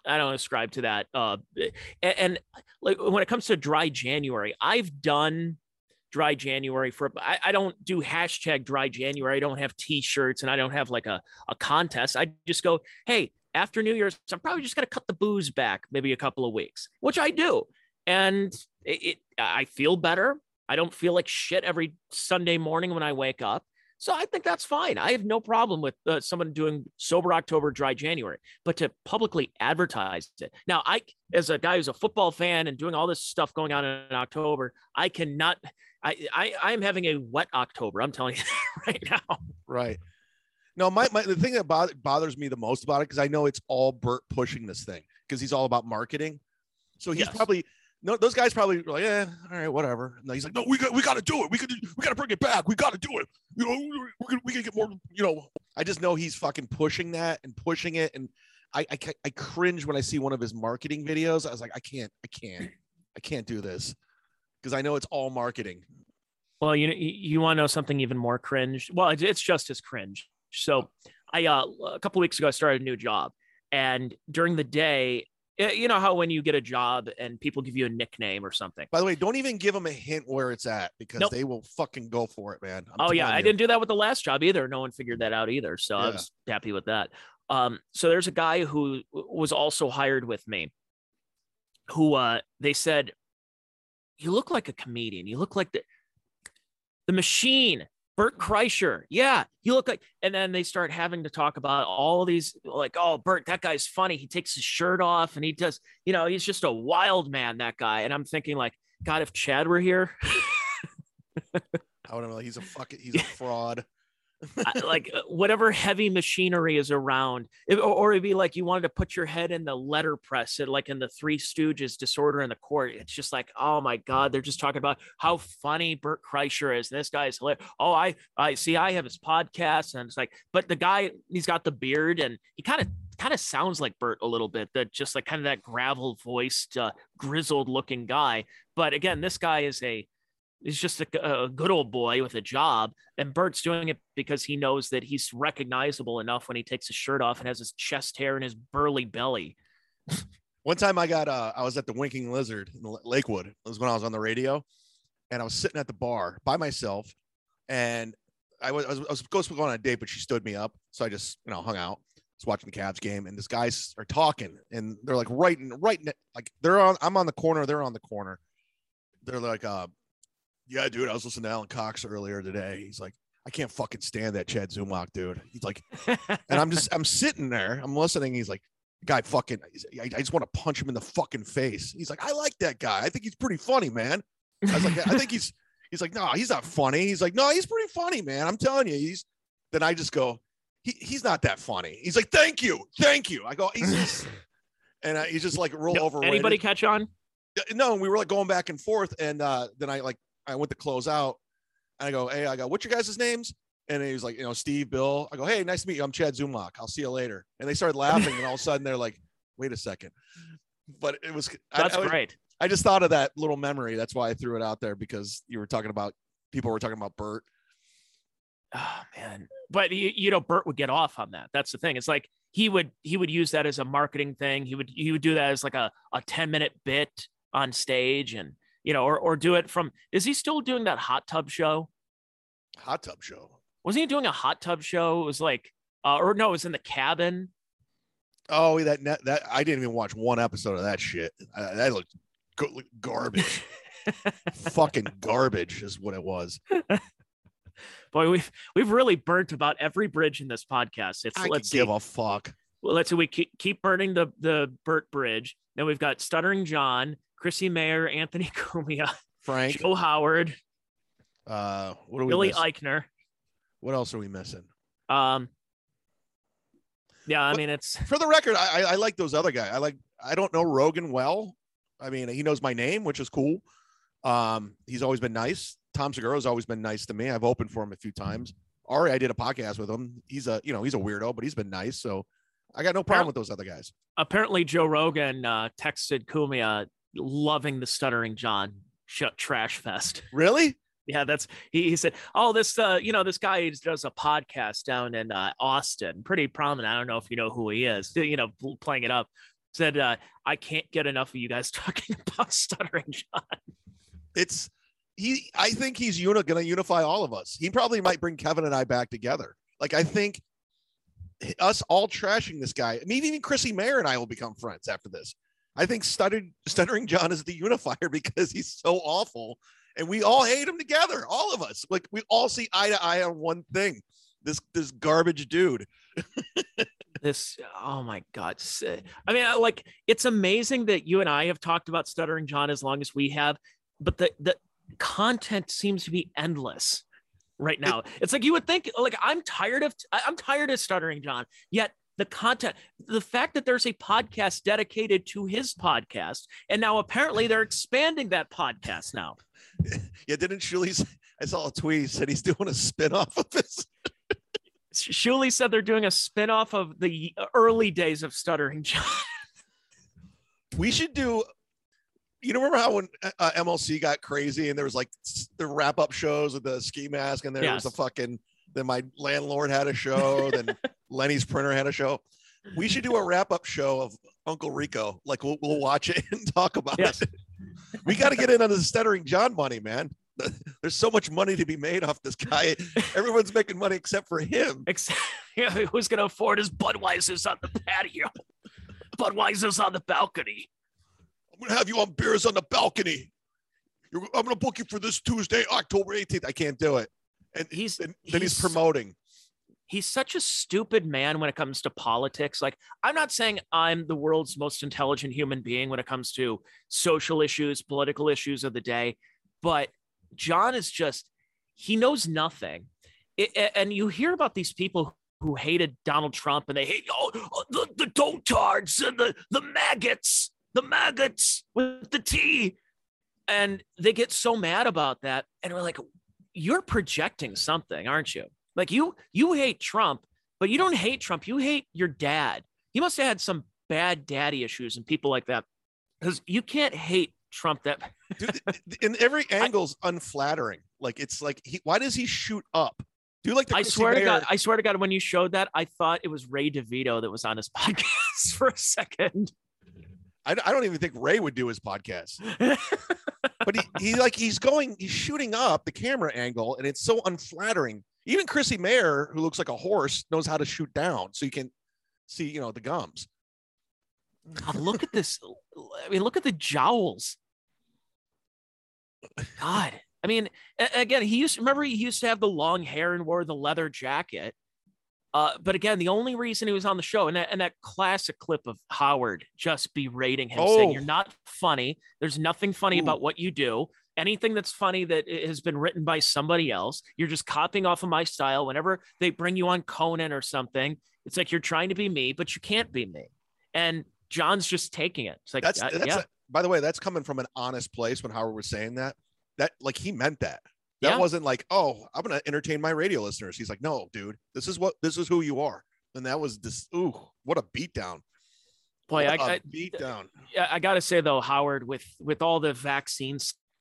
I don't ascribe to that. Uh, and, and like when it comes to dry January, I've done dry January for I, I don't do hashtag dry January. I don't have t-shirts and I don't have like a, a contest. I just go, hey, after New Year's, I'm probably just gonna cut the booze back maybe a couple of weeks, which I do. And it, it I feel better. I don't feel like shit every Sunday morning when I wake up. So I think that's fine. I have no problem with uh, someone doing sober October, dry January, but to publicly advertise it. Now, I, as a guy who's a football fan and doing all this stuff going on in October, I cannot. I I, I am having a wet October. I'm telling you right now. Right. No, my, my the thing that bother, bothers me the most about it because I know it's all Bert pushing this thing because he's all about marketing. So he's Yes. probably no those guys probably were like, yeah, all right, whatever. No, he's like, no, we got we got to do it. We could we got to bring it back. We got to do it. You know, we can we can get more. You know, I just know he's fucking pushing that and pushing it, and I I, I cringe when I see one of his marketing videos. I was like, I can't, I can't, I can't do this because I know it's all marketing. Well, you you, you want to know something even more cringe? Well, it's just as cringe. So, I uh, a couple weeks ago I started a new job, and during the day, you know how when you get a job and people give you a nickname or something. By the way, don't even give them a hint where it's at because Nope. they will fucking go for it, man. I'm oh yeah, telling I didn't do that with the last job either. No one figured that out either, so I Yeah. was happy with that. Um, so there's a guy who was also hired with me, who uh, they said, "You look like a comedian. You look like the the machine." Bert Kreischer, yeah, you look like, and then they start having to talk about all these, like, oh, Bert, that guy's funny. He takes his shirt off and he does, you know, he's just a wild man, that guy. And I'm thinking, like, God, if Chad were here, I would have like he's a fucking he's a fraud. Like uh, whatever heavy machinery is around, If- or, or it'd be like you wanted to put your head in the letter press, like in the Three Stooges, Disorder in the Court. It's just like, oh my god, they're just talking about how funny Bert Kreischer is. This guy's hilarious. Oh, I, I see. I have his podcast, and it's like, but the guy, he's got the beard, and he kind of, kind of sounds like Bert a little bit. That just like kind of that gravel voiced, uh, grizzled looking guy. But again, this guy is a He's just a, a good old boy with a job, and Bert's doing it because he knows that he's recognizable enough when he takes his shirt off and has his chest hair and his burly belly. One time I got uh I was at the Winking Lizard in Lakewood. It was when I was on the radio, and I was sitting at the bar by myself, and I was I was, supposed to go on a date, but she stood me up, so I just you know hung out. Watching the Cavs game, and this guys are talking, and they're like right in right like they're on. I'm on the corner, they're on the corner. They're like, uh, yeah, dude, I was listening to Alan Cox earlier today. He's like, I can't fucking stand that Chad Zumock, dude. He's like, and I'm just I'm sitting there, I'm listening. He's like, guy fucking, I, I just want to punch him in the fucking face. He's like, I like that guy. I think he's pretty funny, man. I was like, I think he's he's like, no, he's not funny. He's like, no, he's pretty funny, man. I'm telling you, he's. Then I just go, he, he's not that funny. He's like, thank you, thank you. I go, he's just, and uh, he's just like roll over. Anybody catch on? No, we were like going back and forth, and uh, then I like I went to close out, and I go, hey, I go, what's your guys' names? And he was like, you know, Steve, Bill. I go, hey, nice to meet you. I'm Chad Zumock. I'll see you later. And they started laughing, and all of a sudden they're like, wait a second. But it was I- That's I, was- great. I just thought of that little memory. That's why I threw it out there because you were talking about people were talking about Bert. Oh man, but you, you know, Bert would get off on that. That's the thing. It's like he would he would use that as a marketing thing. He would he would do that as like a a ten minute bit on stage, and you know, or or do it from. Is he still doing that hot tub show? Hot tub show. Wasn't he doing a hot tub show? It was like, uh, or no, it was in the cabin. Oh, that that I didn't even watch one episode of that shit. Uh, that looked garbage. Fucking garbage is what it was. Boy, we've we've really burnt about every bridge in this podcast. It's I let's see. give a fuck. well, let's see. We keep, keep burning the the Bert Bridge. Then we've got Stuttering John, Chrissie Mayr, Anthony Cumia, Frank. Joe Howard, Uh, what are we? Billy missing? Eichner. What else are we missing? Um, yeah, I What- mean it's For the record, I, I like those other guys. I like. I don't know Rogan well. I mean, he knows my name, which is cool. Um, he's always been nice. Tom Segura's always been nice to me. I've opened for him a few times. Ari, I did a podcast with him. He's a you know he's a weirdo, but he's been nice. So I got no problem with those other guys. apparently Joe Rogan uh, texted Cumia loving the Stuttering John sh- trash fest. Really? Yeah, that's he, he said, "Oh, this uh, you know, this guy does a podcast down in uh, Austin, pretty prominent. I don't know if you know who he is. You know, playing it up." Said, uh, "I can't get enough of you guys talking about Stuttering John." It's he. I think he's uni- to unify all of us. He probably might bring Kevin and I back together. Like I think us all trashing this guy. Maybe even Chrissie Mayr and I will become friends after this. I think Stuttering, Stuttering John is the unifier because he's so awful, and we all hate him together. All of us, like we all see eye to eye on one thing. This this garbage dude. this oh my god uh, i mean uh, like it's amazing that you and i have talked about stuttering john as long as we have but the the content seems to be endless right now it's like you would think like i'm tired of i'm tired of stuttering john yet the content the fact that there's a podcast dedicated to his podcast and now apparently they're expanding that podcast now Yeah, didn't Shuli? I saw a tweet he said he's doing a spin-off of this. Shuli said they're doing a spin-off of the early days of stuttering john we should do you know, remember how when uh, MLC got crazy and there was like the wrap up shows with the ski mask and there was a fucking then my landlord had a show, then Lenny's printer had a show. We should do a wrap up show of Uncle Rico. Like we'll, we'll watch it and talk about Yes. it. We got to get in on the stuttering John money, man. There's so much money to be made off this guy. Everyone's making money except for him. Except who's going to afford his Budweiser's on the patio? Budweiser's on the balcony. I'm gonna have you on beers on the balcony. You're, I'm gonna book you for this Tuesday, October 18th. I can't do it. And He's then, then he's, he's- promoting. He's such a stupid man when it comes to politics. Like, I'm not saying I'm the world's most intelligent human being when it comes to social issues, political issues of the day, but John is just, he knows nothing. It, and you hear about these people who hated Donald Trump and they hate oh, oh, the, the dotards and the, the maggots, the maggots with the T. And they get so mad about that. And we're like, you're projecting something, aren't you? Like you you hate Trump, but you don't hate Trump. You hate your dad. He must have had some bad daddy issues and people like that. Because you can't hate Trump that Dude, in every angle's unflattering. Like it's like he why does he shoot up? Do you like the I swear to God, I swear to God, when you showed that, I thought it was Ray DeVito that was on his podcast for a second. I, I don't even think Ray would do his podcast. But he, he like he's going, he's shooting up the camera angle, and it's so unflattering. Even Chrissie Mayr, who looks like a horse, knows how to shoot down, so you can see, you know, the gums. God, look at this. I mean, look at the jowls. God. I mean, again, he used remember he used to have the long hair and wore the leather jacket. Uh, but again, the only reason he was on the show and that, and that classic clip of Howard just berating him, saying, Oh. You're not funny. There's nothing funny Ooh. about what you do. Anything that's funny that has been written by somebody else, you're just copying off of my style. Whenever they bring you on Conan or something, it's like you're trying to be me, but you can't be me. And John's just taking it. It's like, That's, uh, that's yeah, a- by the way, that's coming from an honest place when Howard was saying that. That like he meant that. That Yeah. wasn't like, oh, I'm gonna entertain my radio listeners. He's like, no, dude, this is what this is who you are. And that was this ooh, what a beatdown. boy, I, I, beatdown. Yeah, I got to say though, Howard, with with all the vaccine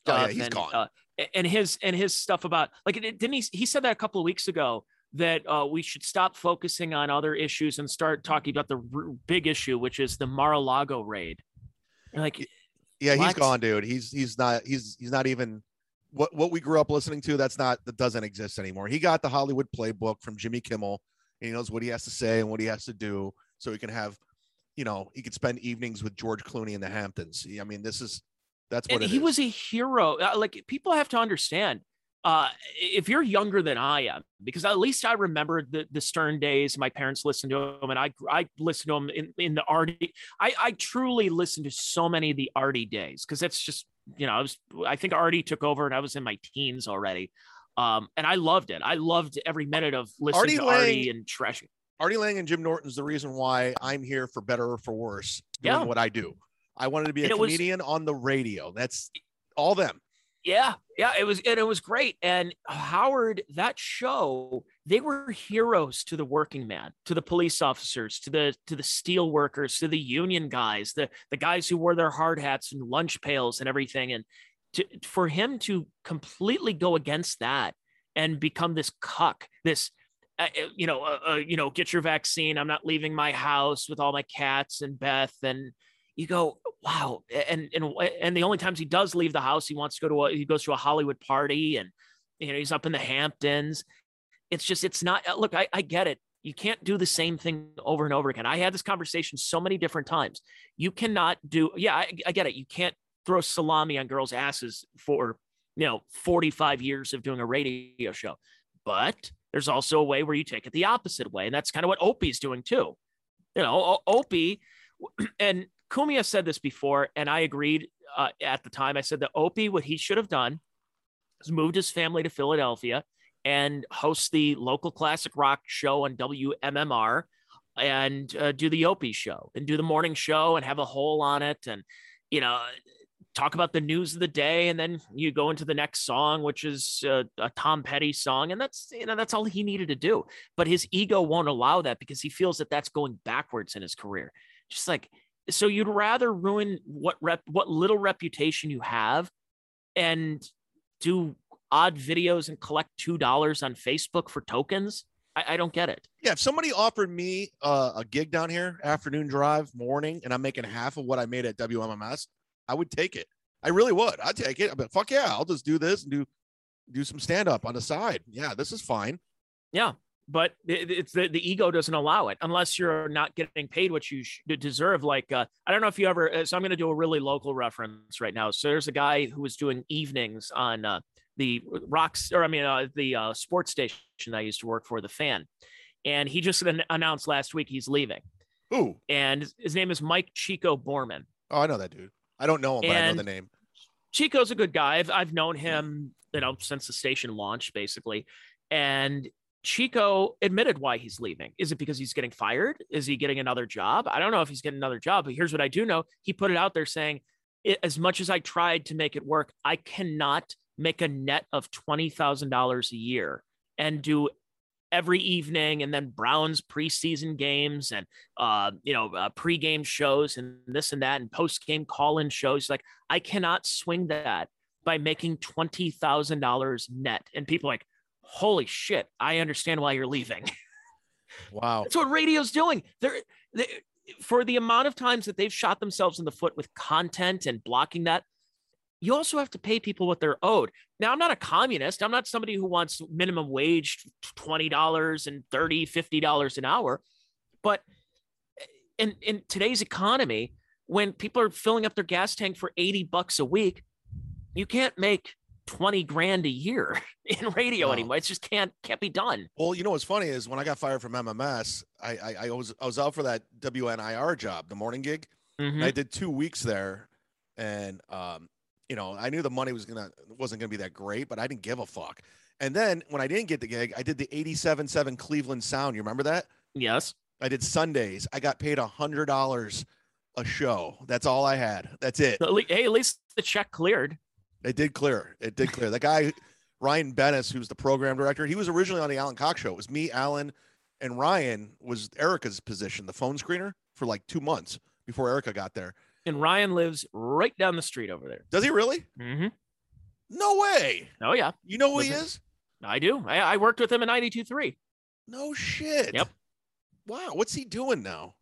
stuff, Oh, yeah, he's and, gone. Uh, and his and his stuff about like didn't he? He said that a couple of weeks ago that uh, we should stop focusing on other issues and start talking about the r- big issue, which is the Mar-a-Lago raid. Like, Yeah, he's gone, dude. He's he's not he's he's not even what what we grew up listening to. That's not that doesn't exist anymore. He got the Hollywood playbook from Jimmy Kimmel, and he knows what he has to say and what he has to do, so he can have, you know, he could spend evenings with George Clooney in the Hamptons. I mean, this is that's what he is. was a hero. Uh, Like people have to understand. Uh, if you're younger than I am, because at least I remember the, the Stern days. My parents listened to him, and I I listened to him in, in the Artie. I I truly listened to so many of the Artie days because that's just you know I was I think Artie took over and I was in my teens already, um, and I loved it. I loved every minute of listening Artie to Lang- Artie and Tresh. Artie Lange and Jim Norton's the reason why I'm here for better or for worse doing Yeah. what I do. I wanted to be a it was- comedian on the radio. That's all them. Yeah, yeah, it was and it was great. And Howard, that show, they were heroes to the working man, to the police officers, to the to the steel workers, to the union guys, the the guys who wore their hard hats and lunch pails and everything. And to for him to completely go against that and become this cuck, this uh, uh, you know, uh, uh, you know, get your vaccine. I'm not leaving my house with all my cats and Beth and you go, wow. And and and the only times he does leave the house, he wants to go to a he goes to a Hollywood party and you know he's up in the Hamptons. It's just it's not uh, look, I, I get it. You can't do the same thing over and over again. I had this conversation so many different times. You cannot do, yeah, I, I get it. You can't throw salami on girls' asses for you know 45 years of doing a radio show. But there's also a way where you take it the opposite way. And that's kind of what Opie's doing too. You know, Opie and Cumia said this before, and I agreed uh, at the time. I said that Opie, what he should have done is moved his family to Philadelphia and host the local classic rock show on WMMR and uh, do the Opie show and do the morning show and have a hole on it and, you know, talk about the news of the day. And then you go into the next song, which is uh, a Tom Petty song. And that's, you know, that's all he needed to do. But his ego won't allow that because he feels that that's going backwards in his career. Just like, so you'd rather ruin what rep, what little reputation you have and do odd videos and collect $2 on Facebook for tokens. I, I don't get it. Yeah, if somebody offered me uh, a gig down here, afternoon drive, morning, and I'm making half of what I made at WMMS, I would take it. I really would. I'd take it. I'd be like, fuck yeah, I'll just do this and do do some stand up on the side. Yeah, this is fine. Yeah, but it, it's the, the ego doesn't allow it unless you're not getting paid what you sh- deserve. Like uh, I don't know if you ever. uh, So I'm going to do a really local reference right now. So there's a guy who was doing evenings on uh, the rocks, or I mean uh, the uh, sports station I used to work for, the Fan, and he just an- announced last week he's leaving. Ooh, And his name is Mike Chico Borman. oh, I know that dude. I don't know him, but I know the name. Chico's a good guy. I've I've known him, you know, since the station launched, basically. And Chico admitted why he's leaving. Is it because he's getting fired? Is he getting another job? I don't know if he's getting another job, but here's what I do know. He put it out there saying, as much as I tried to make it work, I cannot make a net of $20,000 a year and do every evening and then Browns preseason games and uh, you know uh, pregame shows and this and that and postgame call-in shows. Like I cannot swing that by making twenty thousand dollars net. And people like, holy shit, I understand why you're leaving. Wow, that's what radio's doing. They're, they for the amount of times that they've shot themselves in the foot with content and blocking that you also have to pay people what they're owed. Now, I'm not a communist. I'm not somebody who wants minimum wage $20 and $30, $50 an hour. But in, in today's economy, when people are filling up their gas tank for 80 bucks a week, you can't make 20 grand a year in radio no. anymore. It just can't can't be done. Well, you know what's funny is when I got fired from MMS, I I, I was I was out for that WNIR job, the morning gig. Mm-hmm. I did two weeks there, and um, you know, I knew the money was gonna wasn't gonna be that great, but I didn't give a fuck. And then when I didn't get the gig, I did the 87.7 Cleveland Sound. You remember that? Yes. I did Sundays. I got paid a hundred dollars a show. That's all I had. That's it. Hey, at least the check cleared. It did clear. It did clear. the guy, Ryan Bennis, who's the program director, he was originally on the Alan Cox show. It was me, Alan, and Ryan was Erica's position, the phone screener, for like two months before Erica got there and Ryan lives right down the street over there. Does he really? Mm-hmm. No way. Oh yeah. You know who he is? I do. I, I worked with him in 92.3. No shit. Yep. Wow. What's he doing now?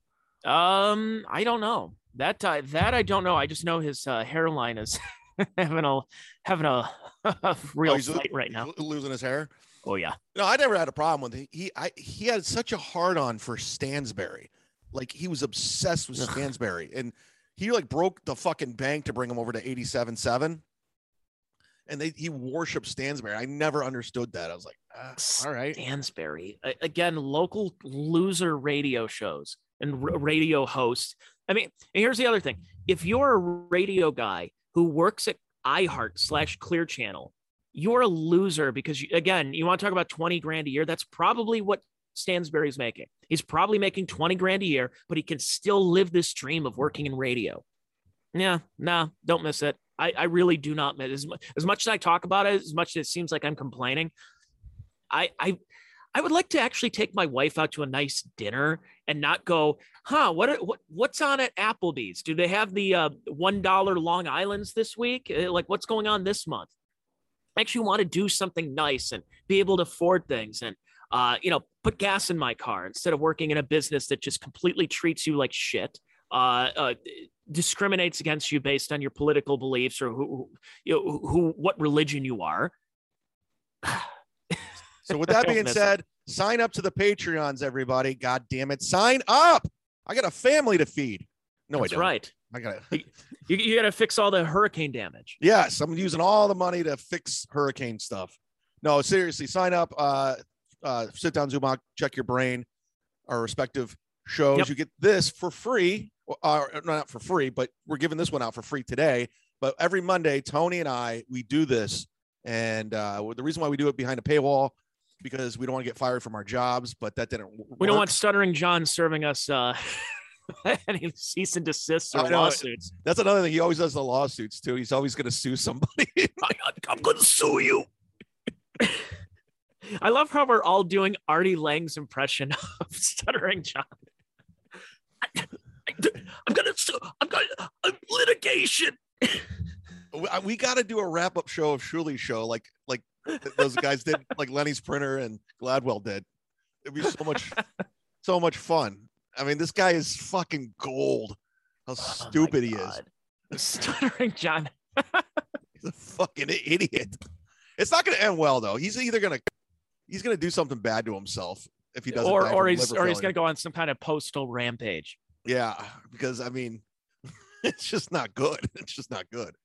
Um, I don't know. That uh, that I don't know. I just know his uh, hairline is having a having a, a real oh, fight right now. Losing his hair. Oh yeah. No, I never had a problem with it. He I he had such a hard on for Stansbury. Like he was obsessed with Stansbury. And he like broke the fucking bank to bring him over to eighty seven and they he worshipped Stansbury. I never understood that. I was like, ah, all right, Stansbury again, local loser radio shows and radio hosts. I mean, here's the other thing: if you're a radio guy who works at iHeart slash Clear Channel, you're a loser because you, again, you want to talk about twenty grand a year. That's probably what Stansbury's making. He's probably making 20 grand a year, but he can still live this dream of working in radio. Yeah, nah, don't miss it. I, I really do not miss as as much as I talk about it, as much as it seems like I'm complaining. I, I, I would like to actually take my wife out to a nice dinner and not go, huh? What what what's on at Applebee's? Do they have the uh, one dollar Long Island's this week? Uh, like, what's going on this month? I actually want to do something nice and be able to afford things and uh, you know, put gas in my car instead of working in a business that just completely treats you like shit, uh, uh, discriminates against you based on your political beliefs or who, you know, who, what religion you are. so with that being said, it. sign up to the Patreons, everybody. God damn it. Sign up. I got a family to feed. No, That's I don't. That's right. I gotta. you, you gotta fix all the hurricane damage. Yes, I'm using all the money to fix hurricane stuff. No, seriously, sign up. Uh, uh, sit down, zoom out, check your brain, our respective shows. Yep. You get this for free, uh, not for free, but we're giving this one out for free today. But every Monday, Tony and I, we do this. And uh, the reason why we do it behind a paywall because we don't want to get fired from our jobs, but that didn't. Work. We don't want stuttering John serving us uh, any cease and desist or lawsuits. That's another thing. He always does the lawsuits too. He's always going to sue somebody. I'm going to sue you. I love how we're all doing Artie Lange's impression of stuttering John. I, am gonna sue. I'm gonna I'm litigation. We got to do a wrap up show of Shuli show, like like those guys did, like Lenny's printer and Gladwell did. It'd be so much, so much fun. I mean, this guy is fucking gold. How oh stupid he is. Stuttering John. He's a fucking idiot. It's not going to end well though. He's either going to he's going to do something bad to himself if he doesn't. Or or he's or he's going to go on some kind of postal rampage. Yeah, because I mean, it's just not good. It's just not good.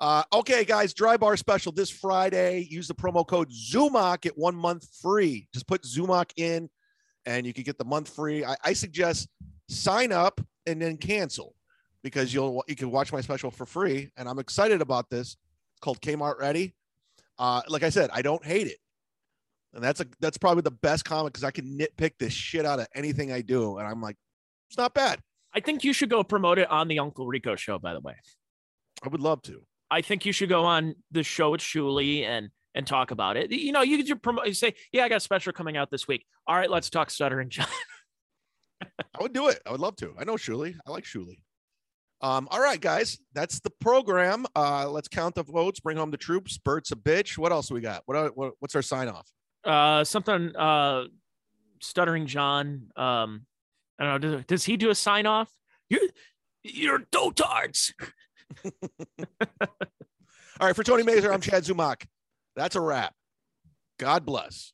Uh, okay, guys, dry bar special this Friday. Use the promo code ZUMOCK, get one month free. Just put ZUMOCK in and you can get the month free. I, I suggest sign up and then cancel because you'll you can watch my special for free, and I'm excited about this. It's called Kmart Ready. Uh, like I said, I don't hate it, and that's a that's probably the best comic because I can nitpick this shit out of anything I do, and I'm like, it's not bad. I think you should go promote it on the Uncle Rico show. By the way, I would love to. I think you should go on the show with Shuli and and talk about it. You know, you could just promote. You say, "Yeah, I got a special coming out this week." All right, let's talk Stuttering John. I would do it. I would love to. I know Shuli. I like Shuli. Um, all right, guys, that's the program. Uh, let's count the votes, bring home the troops. Bert's a bitch. What else we got? What, what what's our sign off? Uh, something. Uh, Stuttering John. Um, I don't know. Does, does he do a sign off? You're you're dotards. All right, for Tony Mazur, I'm Chad Zumock. That's a wrap. God bless.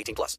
18 plus.